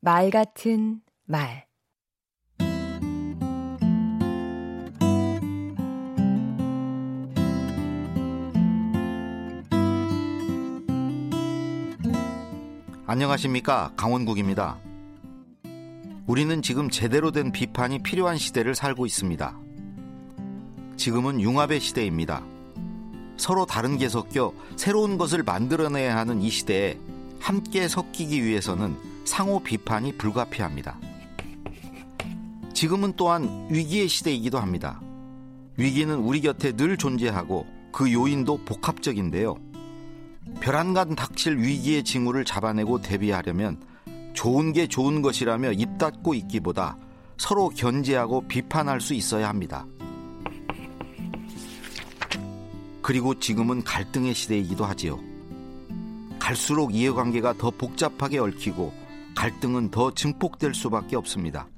말 같은 말 안녕하십니까 강원국입니다. 우리는 지금 제대로 된 비판이 필요한 시대를 살고 있습니다. 지금은 융합의 시대입니다. 서로 다른 게 섞여 새로운 것을 만들어내야 하는 이 시대에 함께 섞이기 위해서는 상호 비판이 불가피합니다. 지금은 또한 위기의 시대이기도 합니다. 위기는 우리 곁에 늘 존재하고 그 요인도 복합적인데요. 벼랑간 닥칠 위기의 징후를 잡아내고 대비하려면 좋은 게 좋은 것이라며 입 닫고 있기보다 서로 견제하고 비판할 수 있어야 합니다. 그리고 지금은 갈등의 시대이기도 하지요. 갈수록 이해관계가 더 복잡하게 얽히고 갈등은 더 증폭될 수밖에 없습니다.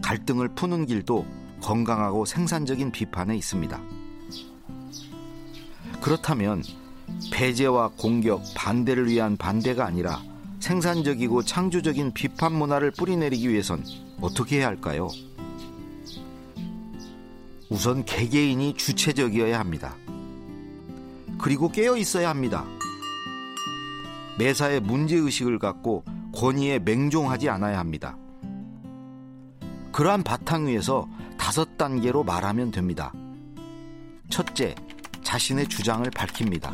갈등을 푸는 길도 건강하고 생산적인 비판에 있습니다. 그렇다면 배제와 공격, 반대를 위한 반대가 아니라 생산적이고 창조적인 비판 문화를 뿌리내리기 위해선 어떻게 해야 할까요? 우선 개개인이 주체적이어야 합니다. 그리고 깨어 있어야 합니다. 매사에 문제의식을 갖고 권위에 맹종하지 않아야 합니다. 그러한 바탕 위에서 다섯 단계로 말하면 됩니다. 첫째, 자신의 주장을 밝힙니다.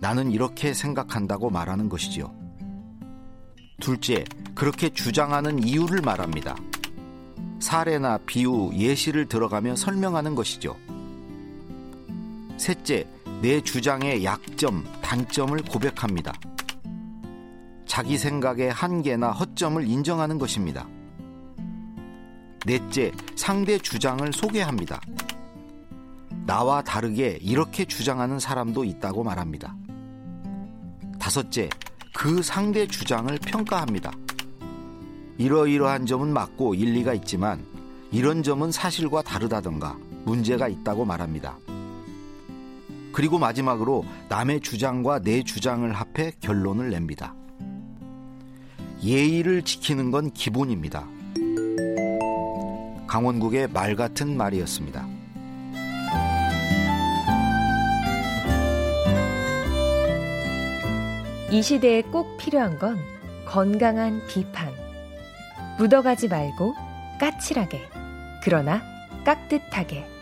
나는 이렇게 생각한다고 말하는 것이지요. 둘째, 그렇게 주장하는 이유를 말합니다. 사례나 비유, 예시를 들어가며 설명하는 것이죠. 셋째, 내 주장의 약점, 단점을 고백합니다. 자기 생각의 한계나 허점을 인정하는 것입니다. 넷째, 상대 주장을 소개합니다. 나와 다르게 이렇게 주장하는 사람도 있다고 말합니다. 다섯째, 그 상대 주장을 평가합니다. 이러이러한 점은 맞고 일리가 있지만 이런 점은 사실과 다르다던가 문제가 있다고 말합니다. 그리고 마지막으로 남의 주장과 내 주장을 합해 결론을 냅니다. 예의를 지키는 건 기본입니다. 강원국의 말 같은 말이었습니다. 이 시대에 꼭 필요한 건 건강한 비판. 묻어가지 말고 까칠하게, 그러나 깍듯하게.